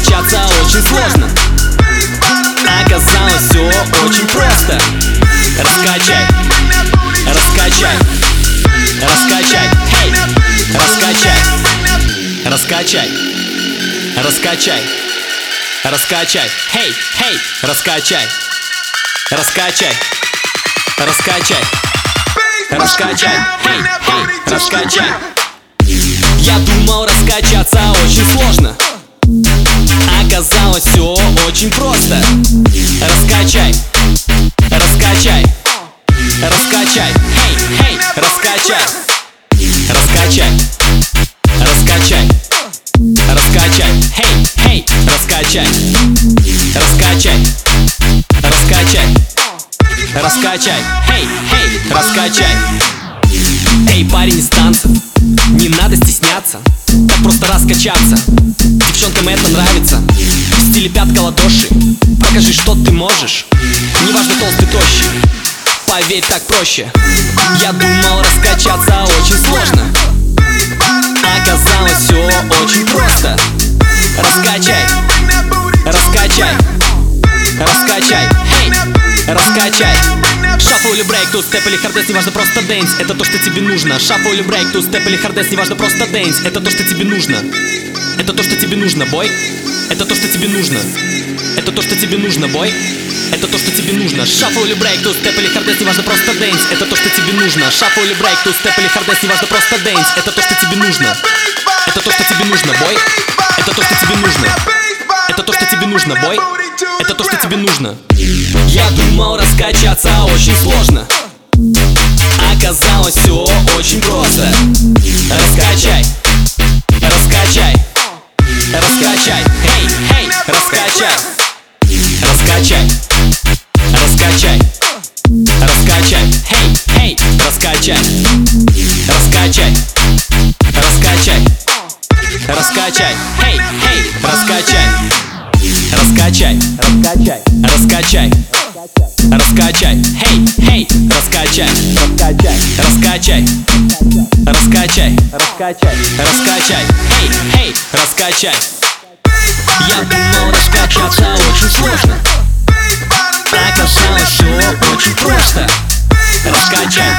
думал раскачаться очень сложно Оказалось все очень просто Раскачай, раскачай, раскачай, эй, раскачай, раскачай, раскачай, раскачай, эй, эй, раскачай, раскачай, раскачай, раскачай, эй, эй, раскачай. Я думал раскачаться очень очень просто. Раскачай, раскачай, раскачай, эй, эй, раскачай, раскачай, раскачай, раскачай, эй, эй, раскачай, раскачай, раскачай, раскачай, эй, эй, раскачай. Эй, парень из танцев, не надо стесняться Так просто раскачаться. Девчонкам это нравится. В стиле пятка ладоши. Покажи, что ты можешь. Неважно толстый, тощий. Поверь, так проще. Я думал раскачаться очень сложно. Оказалось все очень просто. Раскачай, раскачай, раскачай, эй, раскачай Shuffle или break, two-step или хардес, неважно, просто dance Это то, что тебе нужно Shuffle или break, two-step или хардес, неважно, просто dance Это то, что тебе нужно Это то, что тебе нужно, boy Это то, что тебе нужно Это то, что тебе нужно, boy это то, что тебе нужно Shuffle или break, two-step или хардес, неважно, просто dance Это то, что тебе нужно Shuffle или break, two-step или хардес, неважно, просто dance Это то, что тебе нужно Это то, что тебе нужно, boy Это то, что тебе нужно Это то, что тебе нужно, бой Это то, что тебе нужно. Я думал раскачаться очень сложно. Оказалось все очень просто. Раскачай Раскачай Раскачай. Эй, эй, раскачай Раскачай Раскачай Раскачай. Эй, эй, раскачай Раскачай Раскачай Раскачай. Эй, эй, раскачай Раскачай Раскачай Раскачай Раскачай Эй, эй, раскачай Раскачай Раскачай Раскачай Раскачай Эй, эй, раскачай Я думал раскачаться очень сложно Оказалось все очень просто Раскачай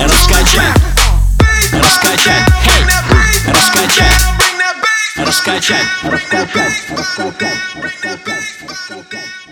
Раскачай Раскачай Эй, раскачай Раскачай Раскачай Раскачай Let's go, go.